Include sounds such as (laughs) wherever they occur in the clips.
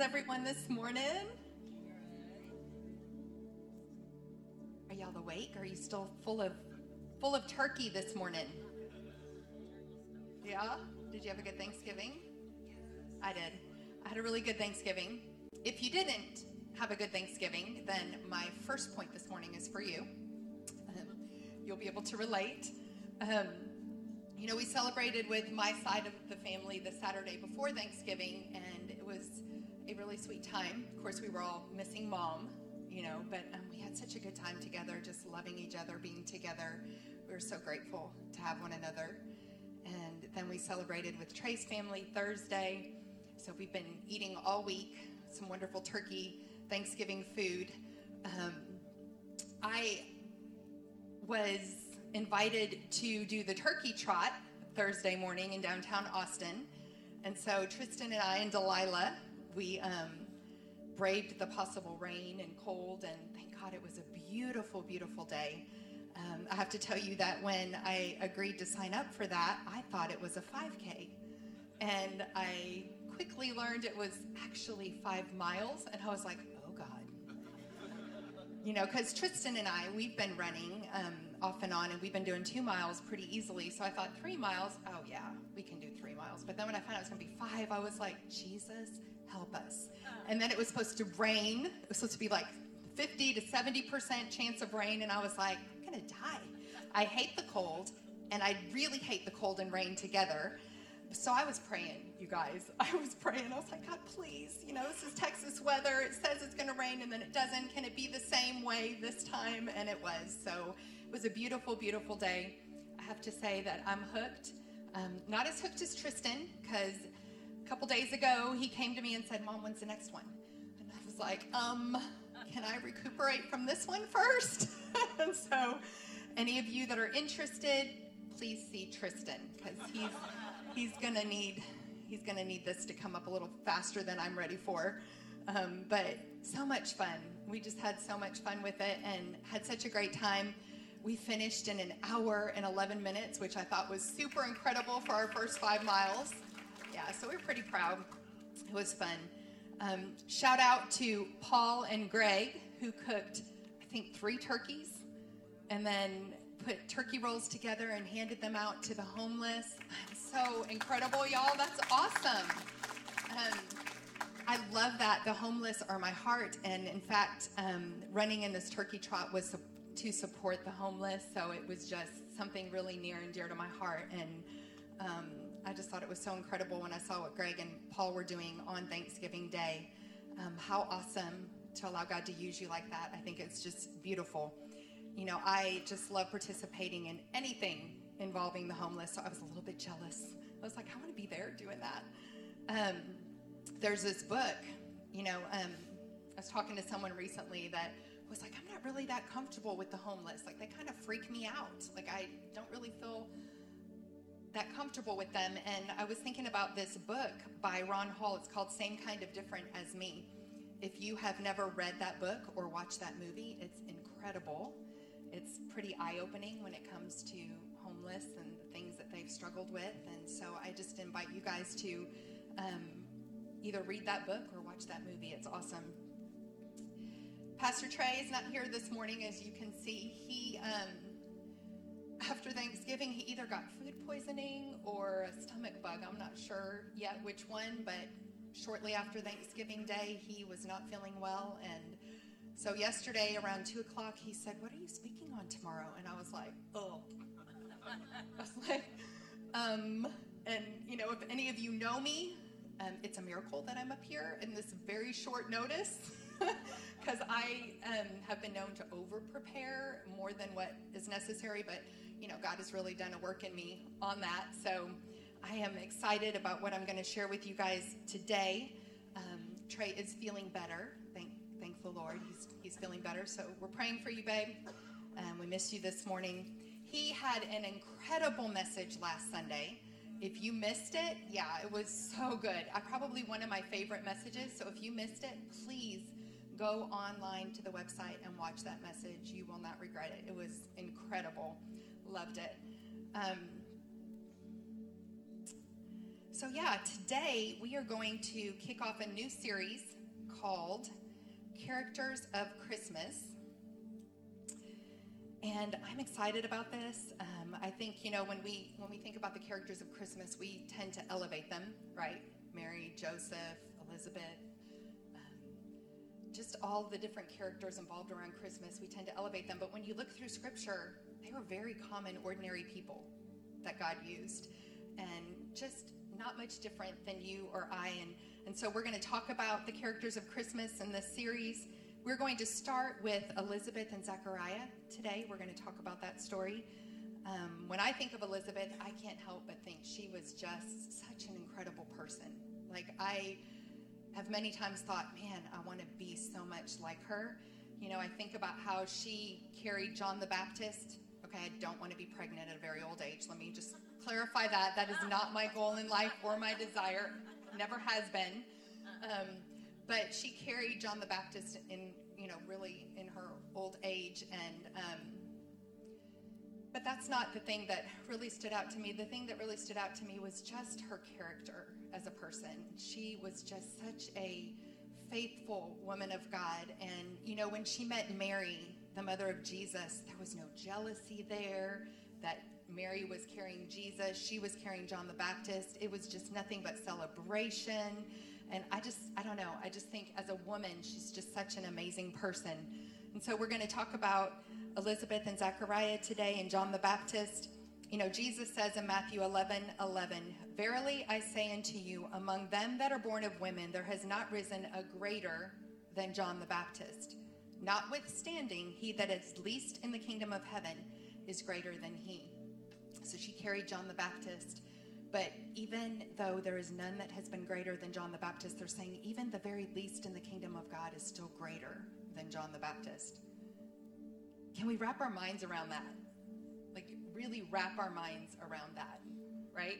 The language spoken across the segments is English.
Everyone this morning? Are y'all awake? Are you still full of full of turkey this morning? Yeah? Did you have a good Thanksgiving? I did. I had a really good Thanksgiving. If you didn't have a good Thanksgiving, then my first point this morning is for you. Um, you'll be able to relate. Um, you know, we celebrated with my side of the family the Saturday before Thanksgiving, and it was really sweet time. Of course, we were all missing mom, you know, but um, we had such a good time together, just loving each other, being together. We were so grateful to have one another. And then we celebrated with Trey's family Thursday. So we've been eating all week some wonderful turkey Thanksgiving food. Um, I was invited to do the turkey trot Thursday morning in downtown Austin. And so Tristan and I and Delilah, we um, braved the possible rain and cold, and thank God it was a beautiful, beautiful day. Um, I have to tell you that when I agreed to sign up for that, I thought it was a 5K. And I quickly learned it was actually five miles, and I was like, oh God. You know, because Tristan and I, we've been running um, off and on, and we've been doing two miles pretty easily. So I thought three miles, oh yeah, we can do three miles. But then when I found out it was going to be five, I was like, Jesus, help us. And then it was supposed to rain. It was supposed to be like 50 to 70% chance of rain, and I was like, I'm going to die. I hate the cold, and I really hate the cold and rain together. So I was praying, you guys. (laughs) I was praying. I was like, God, please, you know, this is Texas weather. It says it's going to rain and then it doesn't. Can it be the same way this time? And it was. So it was a beautiful, beautiful day. I have to say that I'm hooked. Um, not as hooked as Tristan, because a couple days ago he came to me and said, Mom, when's the next one? And I was like, um, can I recuperate from this one first? (laughs) and so, any of you that are interested, please see Tristan because he's he's gonna need he's gonna need this to come up a little faster than I'm ready for. Um, but so much fun. We just had so much fun with it and had such a great time. We finished in an hour and 11 minutes, which I thought was super incredible for our first five miles. Yeah, so we are pretty proud. It was fun. Um, shout out to Paul and Greg, who cooked, I think, three turkeys and then put turkey rolls together and handed them out to the homeless. (laughs) So incredible, y'all. That's awesome. Um, I love that. The homeless are my heart. And in fact, um, running in this turkey trot was to support the homeless. So it was just something really near and dear to my heart. And um, I just thought it was so incredible when I saw what Greg and Paul were doing on Thanksgiving Day. Um, how awesome to allow God to use you like that. I think it's just beautiful. You know, I just love participating in anything involving the homeless, so I was a little bit jealous. I was like, I want to be there doing that. Um, there's this book, you know, um, I was talking to someone recently that was like, I'm not really that comfortable with the homeless. Like, they kind of freak me out. Like, I don't really feel that comfortable with them. And I was thinking about this book by Ron Hall. It's called Same Kind of Different as Me. If you have never read that book or watched that movie, it's incredible. It's pretty eye opening when it comes to homeless and the things that they've struggled with. And so I just invite you guys to um, either read that book or watch that movie. It's awesome. Pastor Trey is not here this morning, as you can see. He, um, after Thanksgiving, he either got food poisoning or a stomach bug. I'm not sure yet which one, but shortly after Thanksgiving Day, he was not feeling well. And so yesterday around 2 o'clock, he said, What are you speaking on tomorrow? And I was like, Oh. (laughs) I was like, um, and you know, if any of you know me, um, it's a miracle that I'm up here in this very short notice (laughs) because I um, have been known to over prepare more than what is necessary. But you know, God has really done a work in me on that. So I am excited about what I'm going to share with you guys today. Um, Trey is feeling better. Thank, thank the Lord. He's he's feeling better. So we're praying for you, babe. Um, we miss you this morning. He had an incredible message last Sunday. If you missed it, yeah, it was so good. I probably one of my favorite messages. So if you missed it, please go online to the website and watch that message. You will not regret it. It was incredible. Loved it. Um, So, yeah, today we are going to kick off a new series called Characters of Christmas. And I'm excited about this. Um, I think you know when we when we think about the characters of Christmas, we tend to elevate them, right? Mary, Joseph, Elizabeth, um, just all the different characters involved around Christmas. We tend to elevate them, but when you look through Scripture, they were very common, ordinary people that God used, and just not much different than you or I. And and so we're going to talk about the characters of Christmas in this series. We're going to start with Elizabeth and Zechariah today. We're going to talk about that story. Um, when I think of Elizabeth, I can't help but think she was just such an incredible person. Like, I have many times thought, man, I want to be so much like her. You know, I think about how she carried John the Baptist. I don't want to be pregnant at a very old age. Let me just clarify that. That is not my goal in life or my desire. Never has been. Um, but she carried John the Baptist in, you know, really in her old age. And, um, but that's not the thing that really stood out to me. The thing that really stood out to me was just her character as a person. She was just such a faithful woman of God. And, you know, when she met Mary, the mother of Jesus, there was no jealousy there that Mary was carrying Jesus, she was carrying John the Baptist. It was just nothing but celebration. And I just, I don't know, I just think as a woman, she's just such an amazing person. And so we're going to talk about Elizabeth and Zechariah today and John the Baptist. You know, Jesus says in Matthew 11 11, Verily I say unto you, among them that are born of women, there has not risen a greater than John the Baptist. Notwithstanding, he that is least in the kingdom of heaven is greater than he. So she carried John the Baptist. But even though there is none that has been greater than John the Baptist, they're saying even the very least in the kingdom of God is still greater than John the Baptist. Can we wrap our minds around that? Like, really wrap our minds around that, right?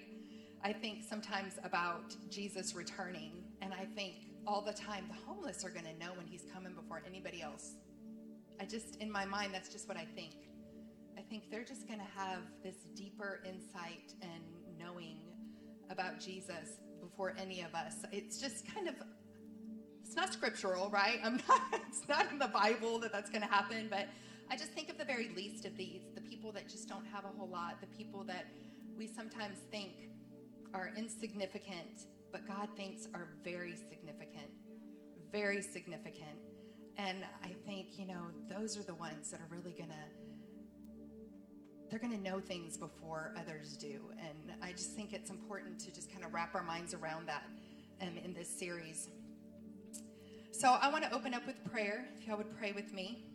I think sometimes about Jesus returning, and I think all the time the homeless are going to know when he's coming before anybody else. I just, in my mind, that's just what I think. I think they're just going to have this deeper insight and knowing about Jesus before any of us. It's just kind of it's not scriptural, right? I'm (laughs) not it's not in the Bible that that's going to happen, but I just think of the very least of these, the people that just don't have a whole lot, the people that we sometimes think are insignificant, but God thinks are very significant. Very significant. And I think, you know, those are the ones that are really going to they're going to know things before others do. And I just think it's important to just kind of wrap our minds around that um, in this series. So I want to open up with prayer. If y'all would pray with me.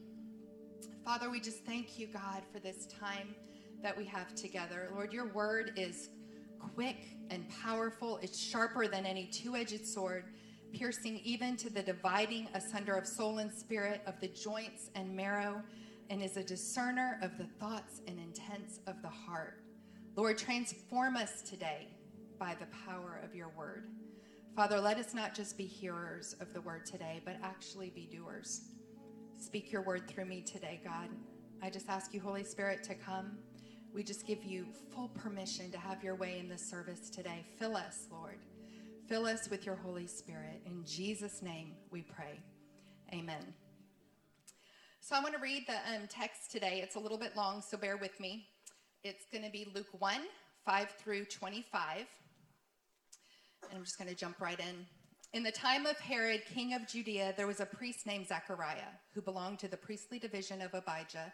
Father, we just thank you, God, for this time that we have together. Lord, your word is quick and powerful, it's sharper than any two edged sword, piercing even to the dividing asunder of soul and spirit, of the joints and marrow and is a discerner of the thoughts and intents of the heart. Lord, transform us today by the power of your word. Father, let us not just be hearers of the word today, but actually be doers. Speak your word through me today, God. I just ask you, Holy Spirit, to come. We just give you full permission to have your way in this service today. Fill us, Lord. Fill us with your Holy Spirit. In Jesus' name we pray. Amen. So I want to read the um, text today. It's a little bit long, so bear with me. It's going to be Luke 1 5 through 25. And I'm just going to jump right in. In the time of Herod, king of Judea, there was a priest named Zechariah who belonged to the priestly division of Abijah.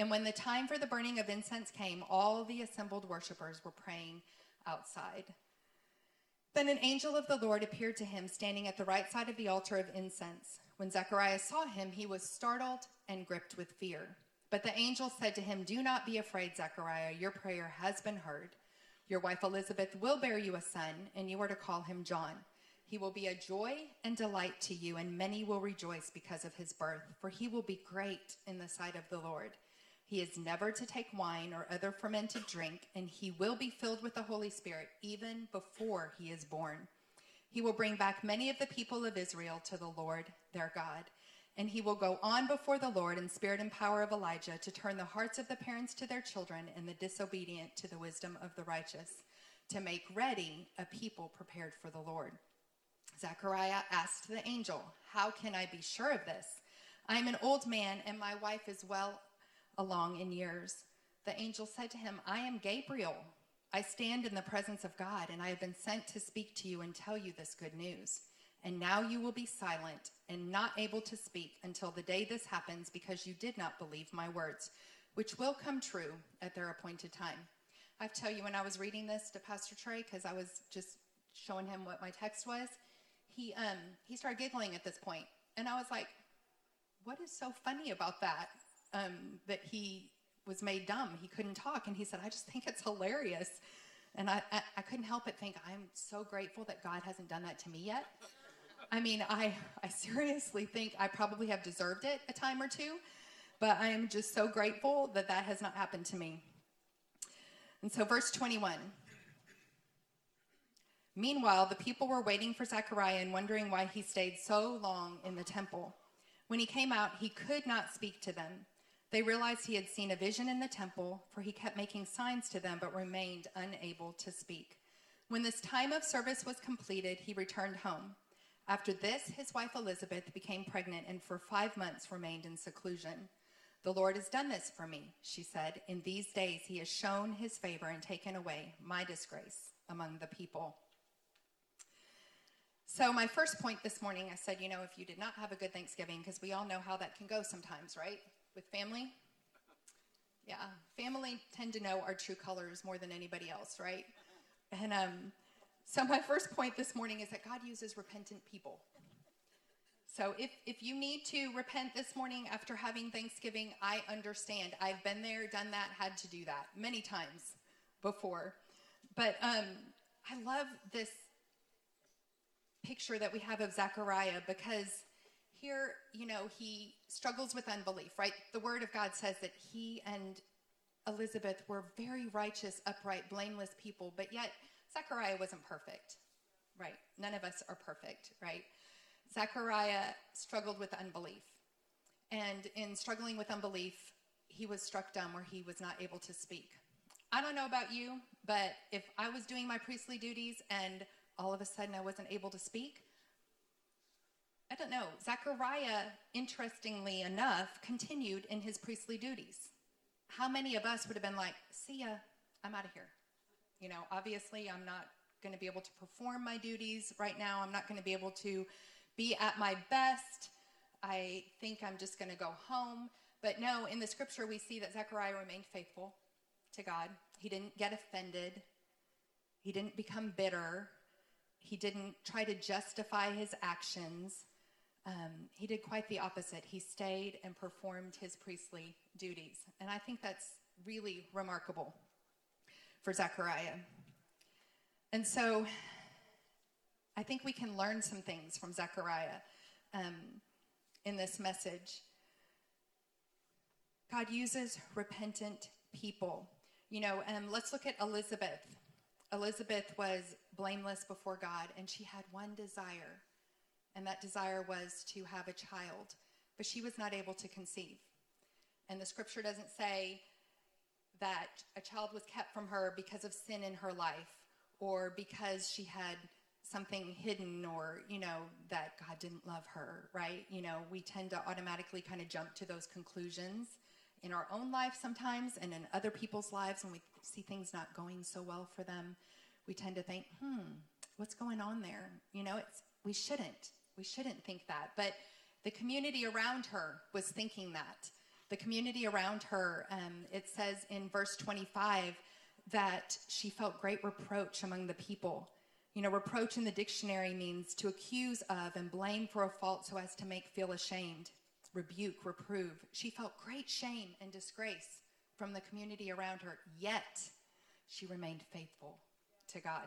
And when the time for the burning of incense came, all the assembled worshippers were praying outside. Then an angel of the Lord appeared to him, standing at the right side of the altar of incense. When Zechariah saw him, he was startled and gripped with fear. But the angel said to him, Do not be afraid, Zechariah. Your prayer has been heard. Your wife Elizabeth will bear you a son, and you are to call him John. He will be a joy and delight to you, and many will rejoice because of his birth, for he will be great in the sight of the Lord. He is never to take wine or other fermented drink, and he will be filled with the Holy Spirit even before he is born. He will bring back many of the people of Israel to the Lord their God. And he will go on before the Lord in spirit and power of Elijah to turn the hearts of the parents to their children and the disobedient to the wisdom of the righteous, to make ready a people prepared for the Lord. Zechariah asked the angel, How can I be sure of this? I am an old man, and my wife is well along in years. The angel said to him, I am Gabriel. I stand in the presence of God, and I have been sent to speak to you and tell you this good news. And now you will be silent and not able to speak until the day this happens, because you did not believe my words, which will come true at their appointed time. I tell you, when I was reading this to Pastor Trey, because I was just showing him what my text was, he um he started giggling at this point, and I was like, "What is so funny about that? Um, that he was made dumb, he couldn't talk." And he said, "I just think it's hilarious." And I, I, I couldn't help but think, I'm so grateful that God hasn't done that to me yet. I mean, I, I seriously think I probably have deserved it a time or two, but I am just so grateful that that has not happened to me. And so, verse 21 Meanwhile, the people were waiting for Zechariah and wondering why he stayed so long in the temple. When he came out, he could not speak to them. They realized he had seen a vision in the temple, for he kept making signs to them but remained unable to speak. When this time of service was completed, he returned home. After this, his wife Elizabeth became pregnant and for five months remained in seclusion. The Lord has done this for me, she said. In these days, he has shown his favor and taken away my disgrace among the people. So, my first point this morning, I said, you know, if you did not have a good Thanksgiving, because we all know how that can go sometimes, right? With family. Yeah, family tend to know our true colors more than anybody else, right? And um, so, my first point this morning is that God uses repentant people. So, if, if you need to repent this morning after having Thanksgiving, I understand. I've been there, done that, had to do that many times before. But um, I love this picture that we have of Zechariah because here, you know, he struggles with unbelief, right? The word of God says that he and Elizabeth were very righteous, upright, blameless people, but yet Zechariah wasn't perfect, right? None of us are perfect, right? Zechariah struggled with unbelief. And in struggling with unbelief, he was struck dumb where he was not able to speak. I don't know about you, but if I was doing my priestly duties and all of a sudden I wasn't able to speak. I don't know. Zechariah, interestingly enough, continued in his priestly duties. How many of us would have been like, see ya, I'm out of here? You know, obviously, I'm not going to be able to perform my duties right now. I'm not going to be able to be at my best. I think I'm just going to go home. But no, in the scripture, we see that Zechariah remained faithful to God. He didn't get offended, he didn't become bitter, he didn't try to justify his actions. Um, he did quite the opposite. He stayed and performed his priestly duties. And I think that's really remarkable for Zechariah. And so I think we can learn some things from Zechariah um, in this message. God uses repentant people. You know, um, let's look at Elizabeth. Elizabeth was blameless before God, and she had one desire, and that desire was to have a child, but she was not able to conceive. And the scripture doesn't say that a child was kept from her because of sin in her life or because she had something hidden or, you know, that God didn't love her, right? You know, we tend to automatically kind of jump to those conclusions in our own life sometimes and in other people's lives when we see things not going so well for them we tend to think hmm what's going on there you know it's we shouldn't we shouldn't think that but the community around her was thinking that the community around her um, it says in verse 25 that she felt great reproach among the people you know reproach in the dictionary means to accuse of and blame for a fault so as to make feel ashamed rebuke, reprove. She felt great shame and disgrace from the community around her, yet she remained faithful to God.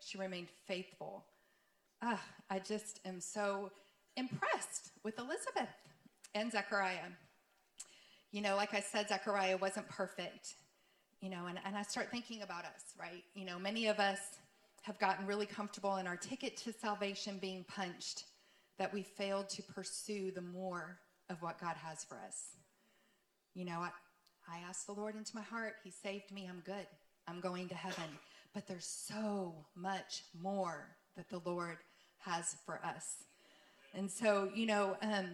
She remained faithful. Uh, I just am so impressed with Elizabeth and Zechariah. You know, like I said, Zechariah wasn't perfect, you know, and, and I start thinking about us, right? You know, many of us have gotten really comfortable in our ticket to salvation being punched that we failed to pursue the more of what God has for us. You know, I, I asked the Lord into my heart. He saved me. I'm good. I'm going to heaven. But there's so much more that the Lord has for us. And so, you know, um,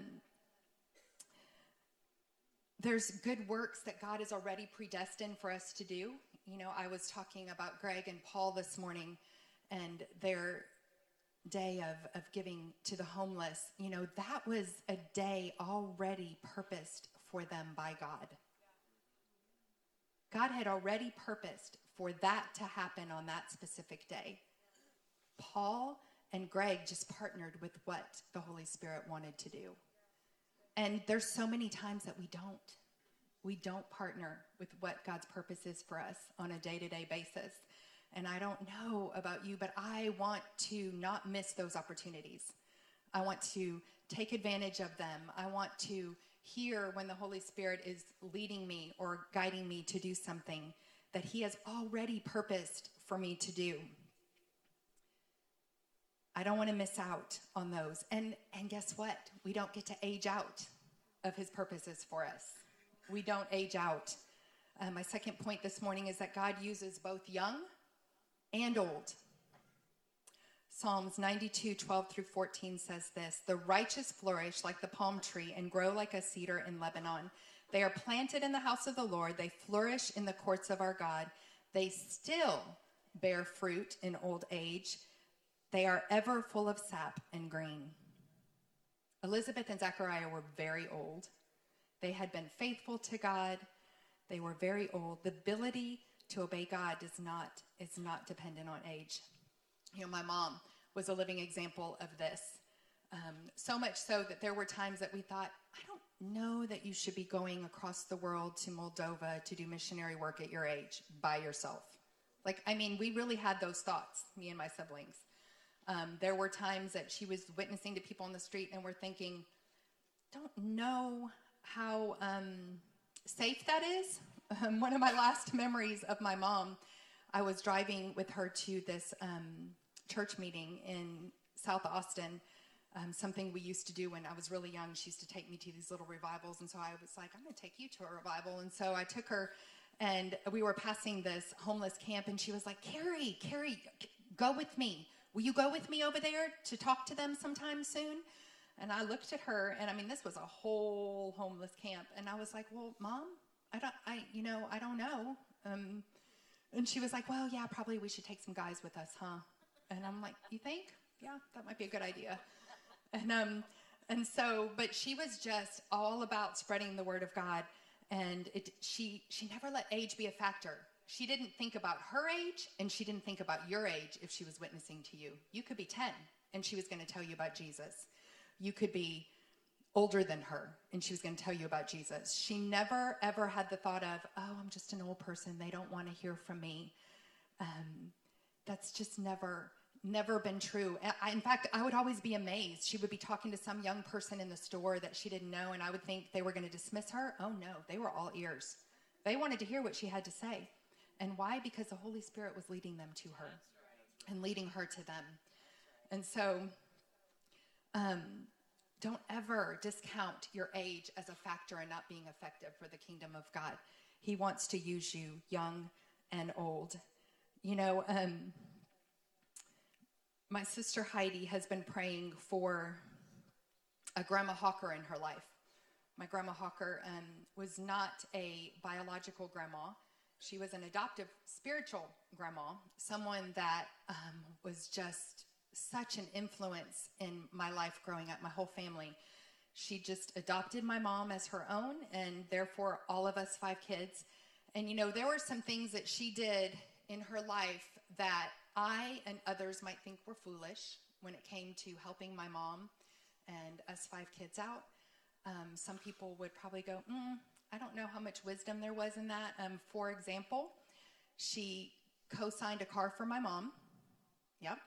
there's good works that God has already predestined for us to do. You know, I was talking about Greg and Paul this morning and their day of, of giving to the homeless. You know, that was a day already purposed for them by God. God had already purposed for that to happen on that specific day. Paul and Greg just partnered with what the Holy Spirit wanted to do. And there's so many times that we don't. We don't partner with what God's purpose is for us on a day to day basis. And I don't know about you, but I want to not miss those opportunities. I want to take advantage of them. I want to hear when the Holy Spirit is leading me or guiding me to do something that He has already purposed for me to do. I don't want to miss out on those. And and guess what? We don't get to age out of his purposes for us. We don't age out. Uh, my second point this morning is that God uses both young and old. Psalms 92, 12 through 14 says this The righteous flourish like the palm tree and grow like a cedar in Lebanon. They are planted in the house of the Lord, they flourish in the courts of our God. They still bear fruit in old age. They are ever full of sap and green. Elizabeth and Zechariah were very old. They had been faithful to God. They were very old. The ability to obey God does not is not dependent on age. You know, my mom was a living example of this. Um, so much so that there were times that we thought, I don't know that you should be going across the world to Moldova to do missionary work at your age by yourself. Like, I mean, we really had those thoughts, me and my siblings. Um, there were times that she was witnessing to people on the street and we're thinking, don't know how um, safe that is. Um, one of my last (laughs) memories of my mom, I was driving with her to this um, church meeting in South Austin. Um, something we used to do when I was really young. She used to take me to these little revivals, and so I was like, "I'm going to take you to a revival." And so I took her, and we were passing this homeless camp, and she was like, "Carrie, Carrie, go with me." Will you go with me over there to talk to them sometime soon? And I looked at her, and I mean, this was a whole homeless camp. And I was like, Well, mom, I don't, I, you know, I don't know. Um, and she was like, Well, yeah, probably we should take some guys with us, huh? And I'm like, You think? Yeah, that might be a good idea. And, um, and so, but she was just all about spreading the word of God. And it, she, she never let age be a factor she didn't think about her age and she didn't think about your age if she was witnessing to you. You could be 10 and she was going to tell you about Jesus. You could be older than her and she was going to tell you about Jesus. She never ever had the thought of, oh, I'm just an old person. They don't want to hear from me. Um, that's just never never been true. I, in fact, I would always be amazed. She would be talking to some young person in the store that she didn't know, and I would think they were going to dismiss her. Oh no, they were all ears. They wanted to hear what she had to say. And why? Because the Holy Spirit was leading them to her and leading her to them. And so, um, don't ever discount your age as a factor in not being effective for the kingdom of God. He wants to use you young and old. You know, um, my sister Heidi has been praying for a grandma Hawker in her life. My grandma Hawker um, was not a biological grandma. She was an adoptive spiritual grandma, someone that um, was just such an influence in my life growing up, my whole family. She just adopted my mom as her own, and therefore all of us five kids. And you know, there were some things that she did in her life that I and others might think were foolish when it came to helping my mom and us five kids out. Um, some people would probably go, mm, I don't know how much wisdom there was in that. Um, for example, she co signed a car for my mom. Yep.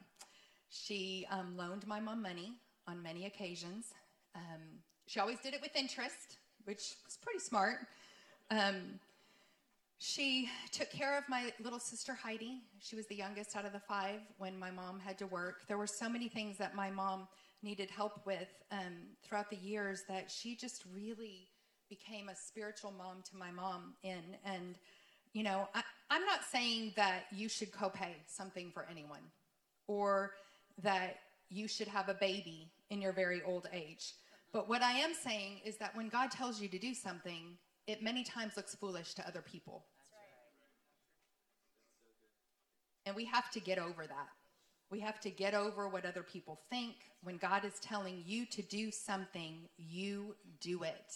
She um, loaned my mom money on many occasions. Um, she always did it with interest, which was pretty smart. Um, she took care of my little sister Heidi. She was the youngest out of the five when my mom had to work. There were so many things that my mom needed help with um, throughout the years that she just really became a spiritual mom to my mom in. And, you know, I, I'm not saying that you should copay something for anyone or that you should have a baby in your very old age. But what I am saying is that when God tells you to do something, it many times looks foolish to other people. And we have to get over that. We have to get over what other people think. When God is telling you to do something, you do it.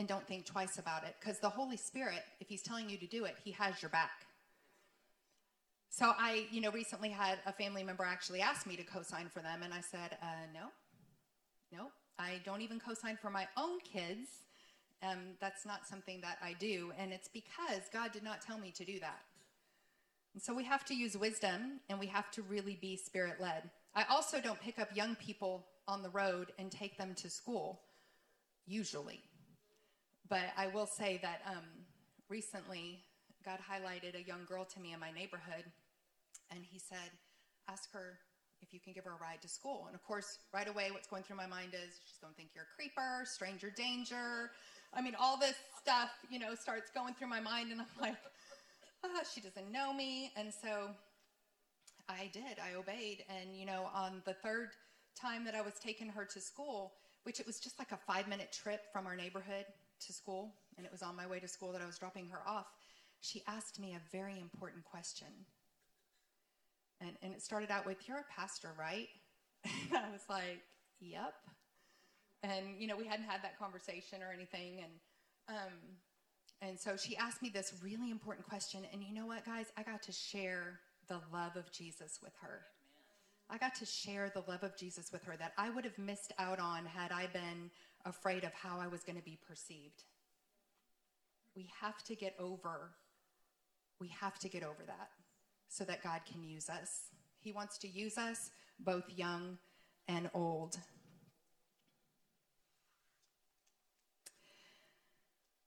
And don't think twice about it. Because the Holy Spirit, if He's telling you to do it, He has your back. So I, you know, recently had a family member actually ask me to co-sign for them, and I said, uh, no, no, I don't even co-sign for my own kids. Um, that's not something that I do, and it's because God did not tell me to do that. And so we have to use wisdom, and we have to really be spirit-led. I also don't pick up young people on the road and take them to school, usually. But I will say that um, recently, God highlighted a young girl to me in my neighborhood, and He said, Ask her if you can give her a ride to school. And of course, right away, what's going through my mind is she's going to think you're a creeper, stranger danger. I mean, all this stuff, you know, starts going through my mind, and I'm (laughs) like, ah, she doesn't know me. And so I did, I obeyed. And, you know, on the third time that I was taking her to school, which it was just like a five minute trip from our neighborhood to school, and it was on my way to school that I was dropping her off, she asked me a very important question. And, and it started out with, You're a pastor, right? And (laughs) I was like, Yep. And, you know, we hadn't had that conversation or anything. And, um, and so she asked me this really important question. And you know what, guys? I got to share the love of Jesus with her. I got to share the love of Jesus with her that I would have missed out on had I been afraid of how I was going to be perceived. We have to get over, we have to get over that so that God can use us. He wants to use us, both young and old.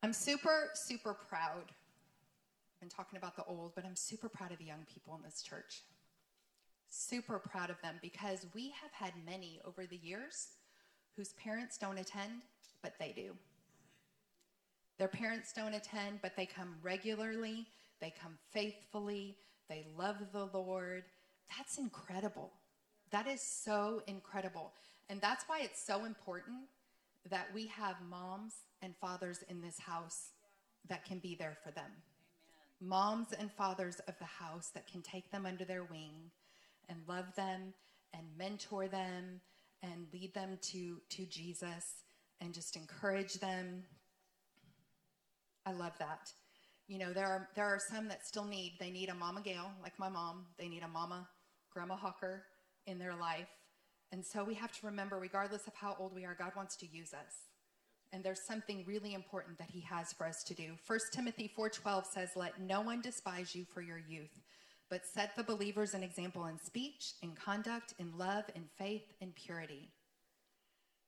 I'm super, super proud. I've been talking about the old, but I'm super proud of the young people in this church. Super proud of them because we have had many over the years whose parents don't attend, but they do. Their parents don't attend, but they come regularly, they come faithfully, they love the Lord. That's incredible. That is so incredible. And that's why it's so important that we have moms and fathers in this house that can be there for them. Amen. Moms and fathers of the house that can take them under their wing and love them and mentor them and lead them to, to Jesus and just encourage them. I love that. You know, there are, there are some that still need, they need a Mama Gail, like my mom. They need a Mama Grandma Hawker in their life. And so we have to remember, regardless of how old we are, God wants to use us. And there's something really important that he has for us to do. 1 Timothy 4:12 says, "Let no one despise you for your youth, but set the believers an example in speech, in conduct, in love, in faith, in purity."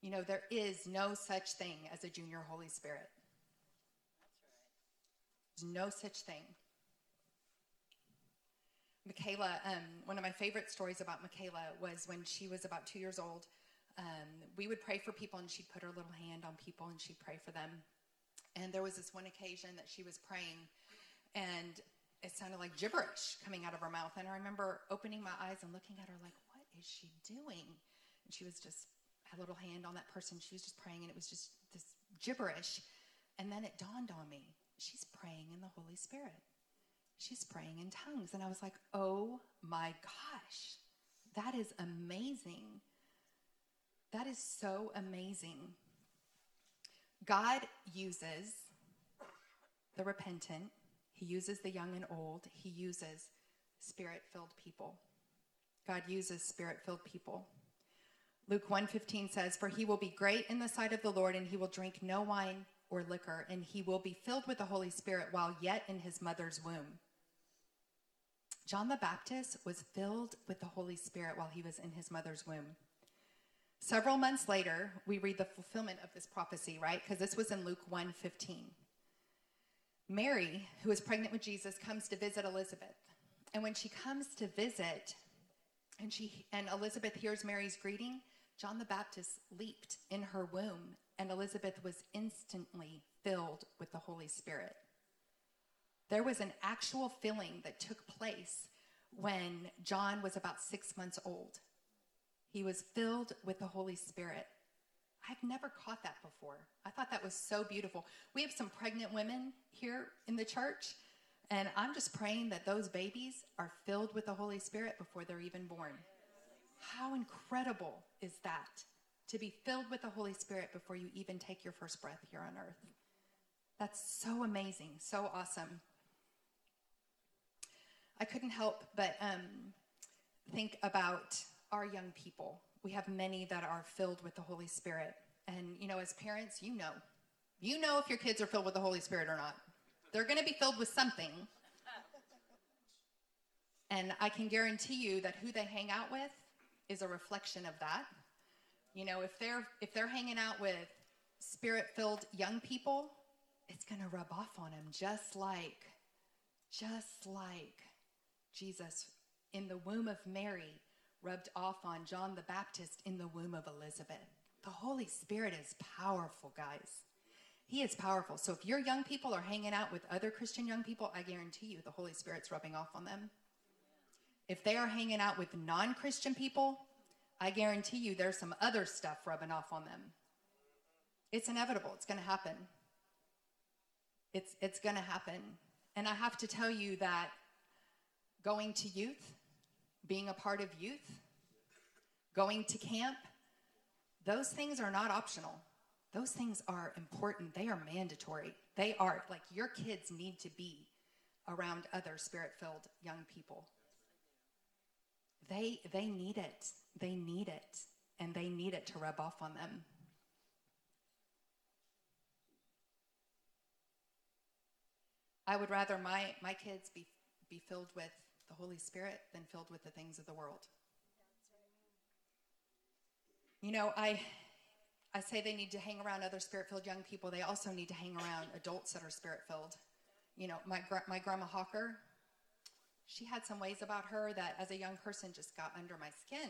You know, there is no such thing as a junior Holy Spirit. There's no such thing. Michaela, um, one of my favorite stories about Michaela was when she was about two years old um, we would pray for people and she'd put her little hand on people and she'd pray for them. And there was this one occasion that she was praying and it sounded like gibberish coming out of her mouth. And I remember opening my eyes and looking at her like, what is she doing? And she was just, a little hand on that person. She was just praying and it was just this gibberish. And then it dawned on me, she's praying in the Holy Spirit. She's praying in tongues. And I was like, oh my gosh, that is amazing. That is so amazing. God uses the repentant, He uses the young and old, He uses spirit filled people. God uses spirit filled people. Luke 1:15 says, "For he will be great in the sight of the Lord, and he will drink no wine or liquor, and he will be filled with the Holy Spirit while yet in his mother's womb." John the Baptist was filled with the Holy Spirit while he was in his mother's womb. Several months later, we read the fulfillment of this prophecy, right? Because this was in Luke 1:15. Mary, who is pregnant with Jesus, comes to visit Elizabeth. And when she comes to visit, and she and Elizabeth hears Mary's greeting, John the Baptist leaped in her womb, and Elizabeth was instantly filled with the Holy Spirit. There was an actual filling that took place when John was about six months old. He was filled with the Holy Spirit. I've never caught that before. I thought that was so beautiful. We have some pregnant women here in the church, and I'm just praying that those babies are filled with the Holy Spirit before they're even born. How incredible is that? To be filled with the Holy Spirit before you even take your first breath here on earth. That's so amazing, so awesome. I couldn't help but um, think about our young people. We have many that are filled with the Holy Spirit. And, you know, as parents, you know. You know if your kids are filled with the Holy Spirit or not. They're going to be filled with something. And I can guarantee you that who they hang out with is a reflection of that. You know, if they're if they're hanging out with spirit-filled young people, it's going to rub off on them just like just like Jesus in the womb of Mary rubbed off on John the Baptist in the womb of Elizabeth. The Holy Spirit is powerful, guys. He is powerful. So if your young people are hanging out with other Christian young people, I guarantee you the Holy Spirit's rubbing off on them. If they are hanging out with non Christian people, I guarantee you there's some other stuff rubbing off on them. It's inevitable, it's going to happen. It's, it's going to happen. And I have to tell you that going to youth, being a part of youth, going to camp, those things are not optional. Those things are important. They are mandatory. They are like your kids need to be around other spirit filled young people. They, they need it. They need it. And they need it to rub off on them. I would rather my, my kids be, be filled with the Holy Spirit than filled with the things of the world. You know, I I say they need to hang around other spirit-filled young people. They also need to hang around adults that are spirit-filled. You know, my my grandma Hawker, she had some ways about her that as a young person just got under my skin.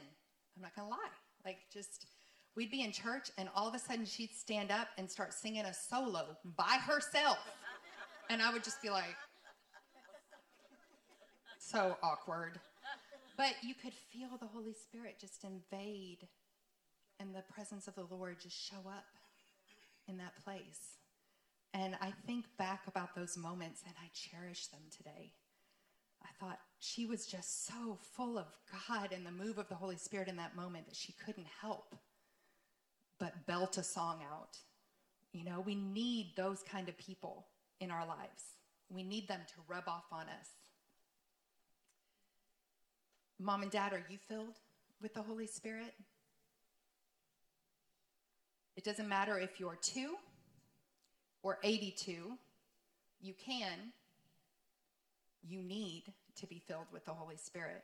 I'm not going to lie. Like just we'd be in church and all of a sudden she'd stand up and start singing a solo by herself. And I would just be like, so awkward. But you could feel the Holy Spirit just invade and the presence of the Lord just show up in that place. And I think back about those moments and I cherish them today. I thought she was just so full of God and the move of the Holy Spirit in that moment that she couldn't help but belt a song out. You know, we need those kind of people in our lives. We need them to rub off on us. Mom and dad, are you filled with the Holy Spirit? It doesn't matter if you're two or 82, you can, you need to be filled with the Holy Spirit.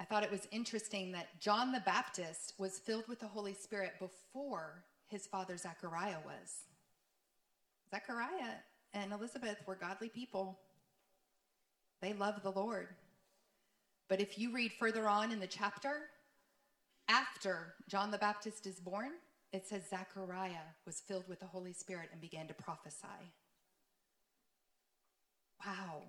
I thought it was interesting that John the Baptist was filled with the Holy Spirit before his father Zechariah was. Zechariah and Elizabeth were godly people. They loved the Lord. But if you read further on in the chapter, after John the Baptist is born, it says Zechariah was filled with the Holy Spirit and began to prophesy. Wow.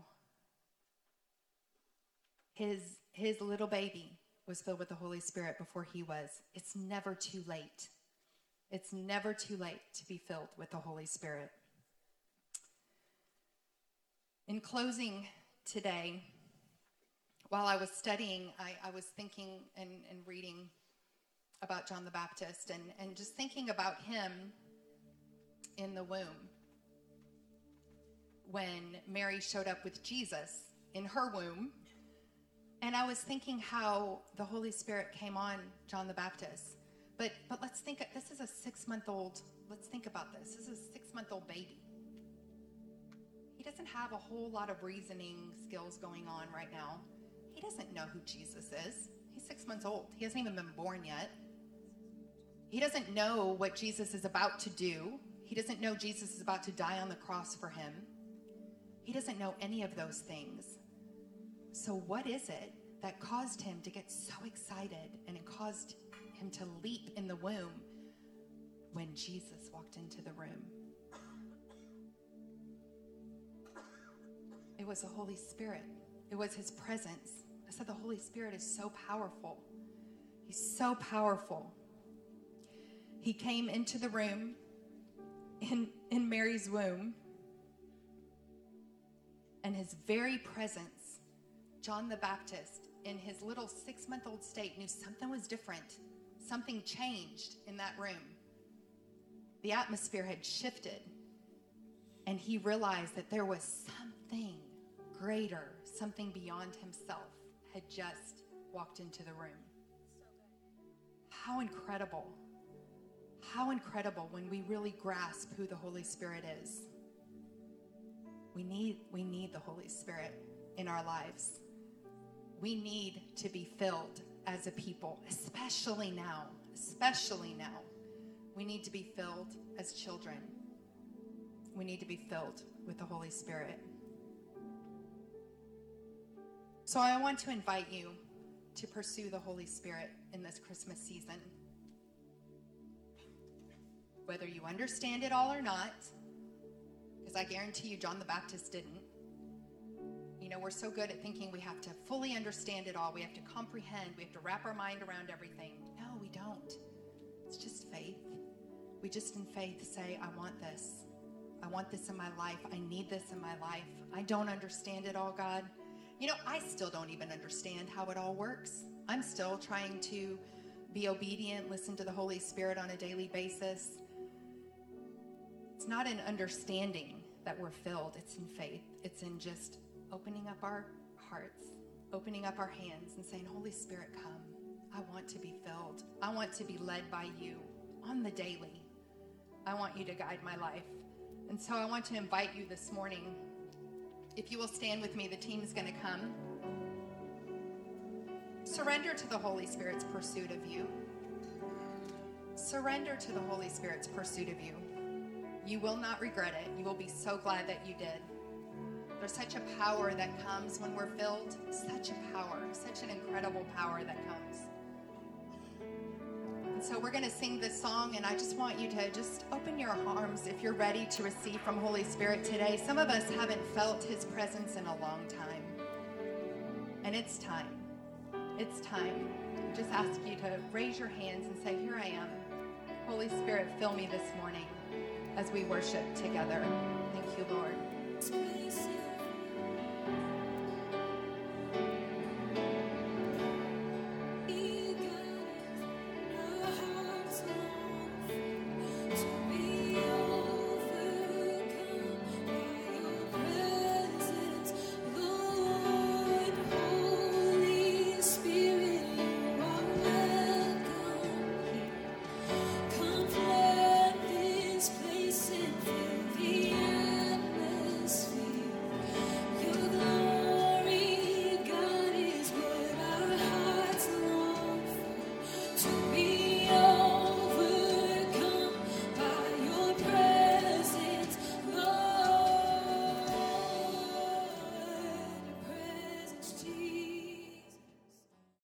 His, his little baby was filled with the Holy Spirit before he was. It's never too late. It's never too late to be filled with the Holy Spirit. In closing today, while I was studying, I, I was thinking and, and, reading about John the Baptist and, and just thinking about him in the womb. When Mary showed up with Jesus in her womb, and I was thinking how the Holy Spirit came on John the Baptist. But but let's think this is a six month old, let's think about this. This is a six month old baby He doesn't have a whole lot of reasoning skills going on right now. He doesn't know who Jesus is. He's six months old, he hasn't even been born yet. He doesn't know what Jesus is about to do. He doesn't know Jesus is about to die on the cross for him. He doesn't know any of those things. So, what is it that caused him to get so excited and it caused him to leap in the womb when Jesus walked into the room? It was the Holy Spirit, it was his presence. Said the Holy Spirit is so powerful. He's so powerful. He came into the room in, in Mary's womb, and his very presence, John the Baptist, in his little six month old state, knew something was different. Something changed in that room. The atmosphere had shifted, and he realized that there was something greater, something beyond himself, had just walked into the room. How incredible. How incredible when we really grasp who the Holy Spirit is. We need, we need the Holy Spirit in our lives. We need to be filled as a people, especially now, especially now. We need to be filled as children. We need to be filled with the Holy Spirit. So I want to invite you to pursue the Holy Spirit in this Christmas season. Whether you understand it all or not, because I guarantee you John the Baptist didn't. You know, we're so good at thinking we have to fully understand it all. We have to comprehend. We have to wrap our mind around everything. No, we don't. It's just faith. We just in faith say, I want this. I want this in my life. I need this in my life. I don't understand it all, God. You know, I still don't even understand how it all works. I'm still trying to be obedient, listen to the Holy Spirit on a daily basis. It's not in understanding that we're filled, it's in faith. It's in just opening up our hearts, opening up our hands, and saying, Holy Spirit, come. I want to be filled. I want to be led by you on the daily. I want you to guide my life. And so I want to invite you this morning if you will stand with me, the team is going to come. Surrender to the Holy Spirit's pursuit of you. Surrender to the Holy Spirit's pursuit of you. You will not regret it. You will be so glad that you did. There's such a power that comes when we're filled. Such a power, such an incredible power that comes. So we're going to sing this song, and I just want you to just open your arms if you're ready to receive from Holy Spirit today. Some of us haven't felt His presence in a long time, and it's time. It's time. I just ask you to raise your hands and say, Here I am. Holy Spirit, fill me this morning as we worship together. Thank you, Lord.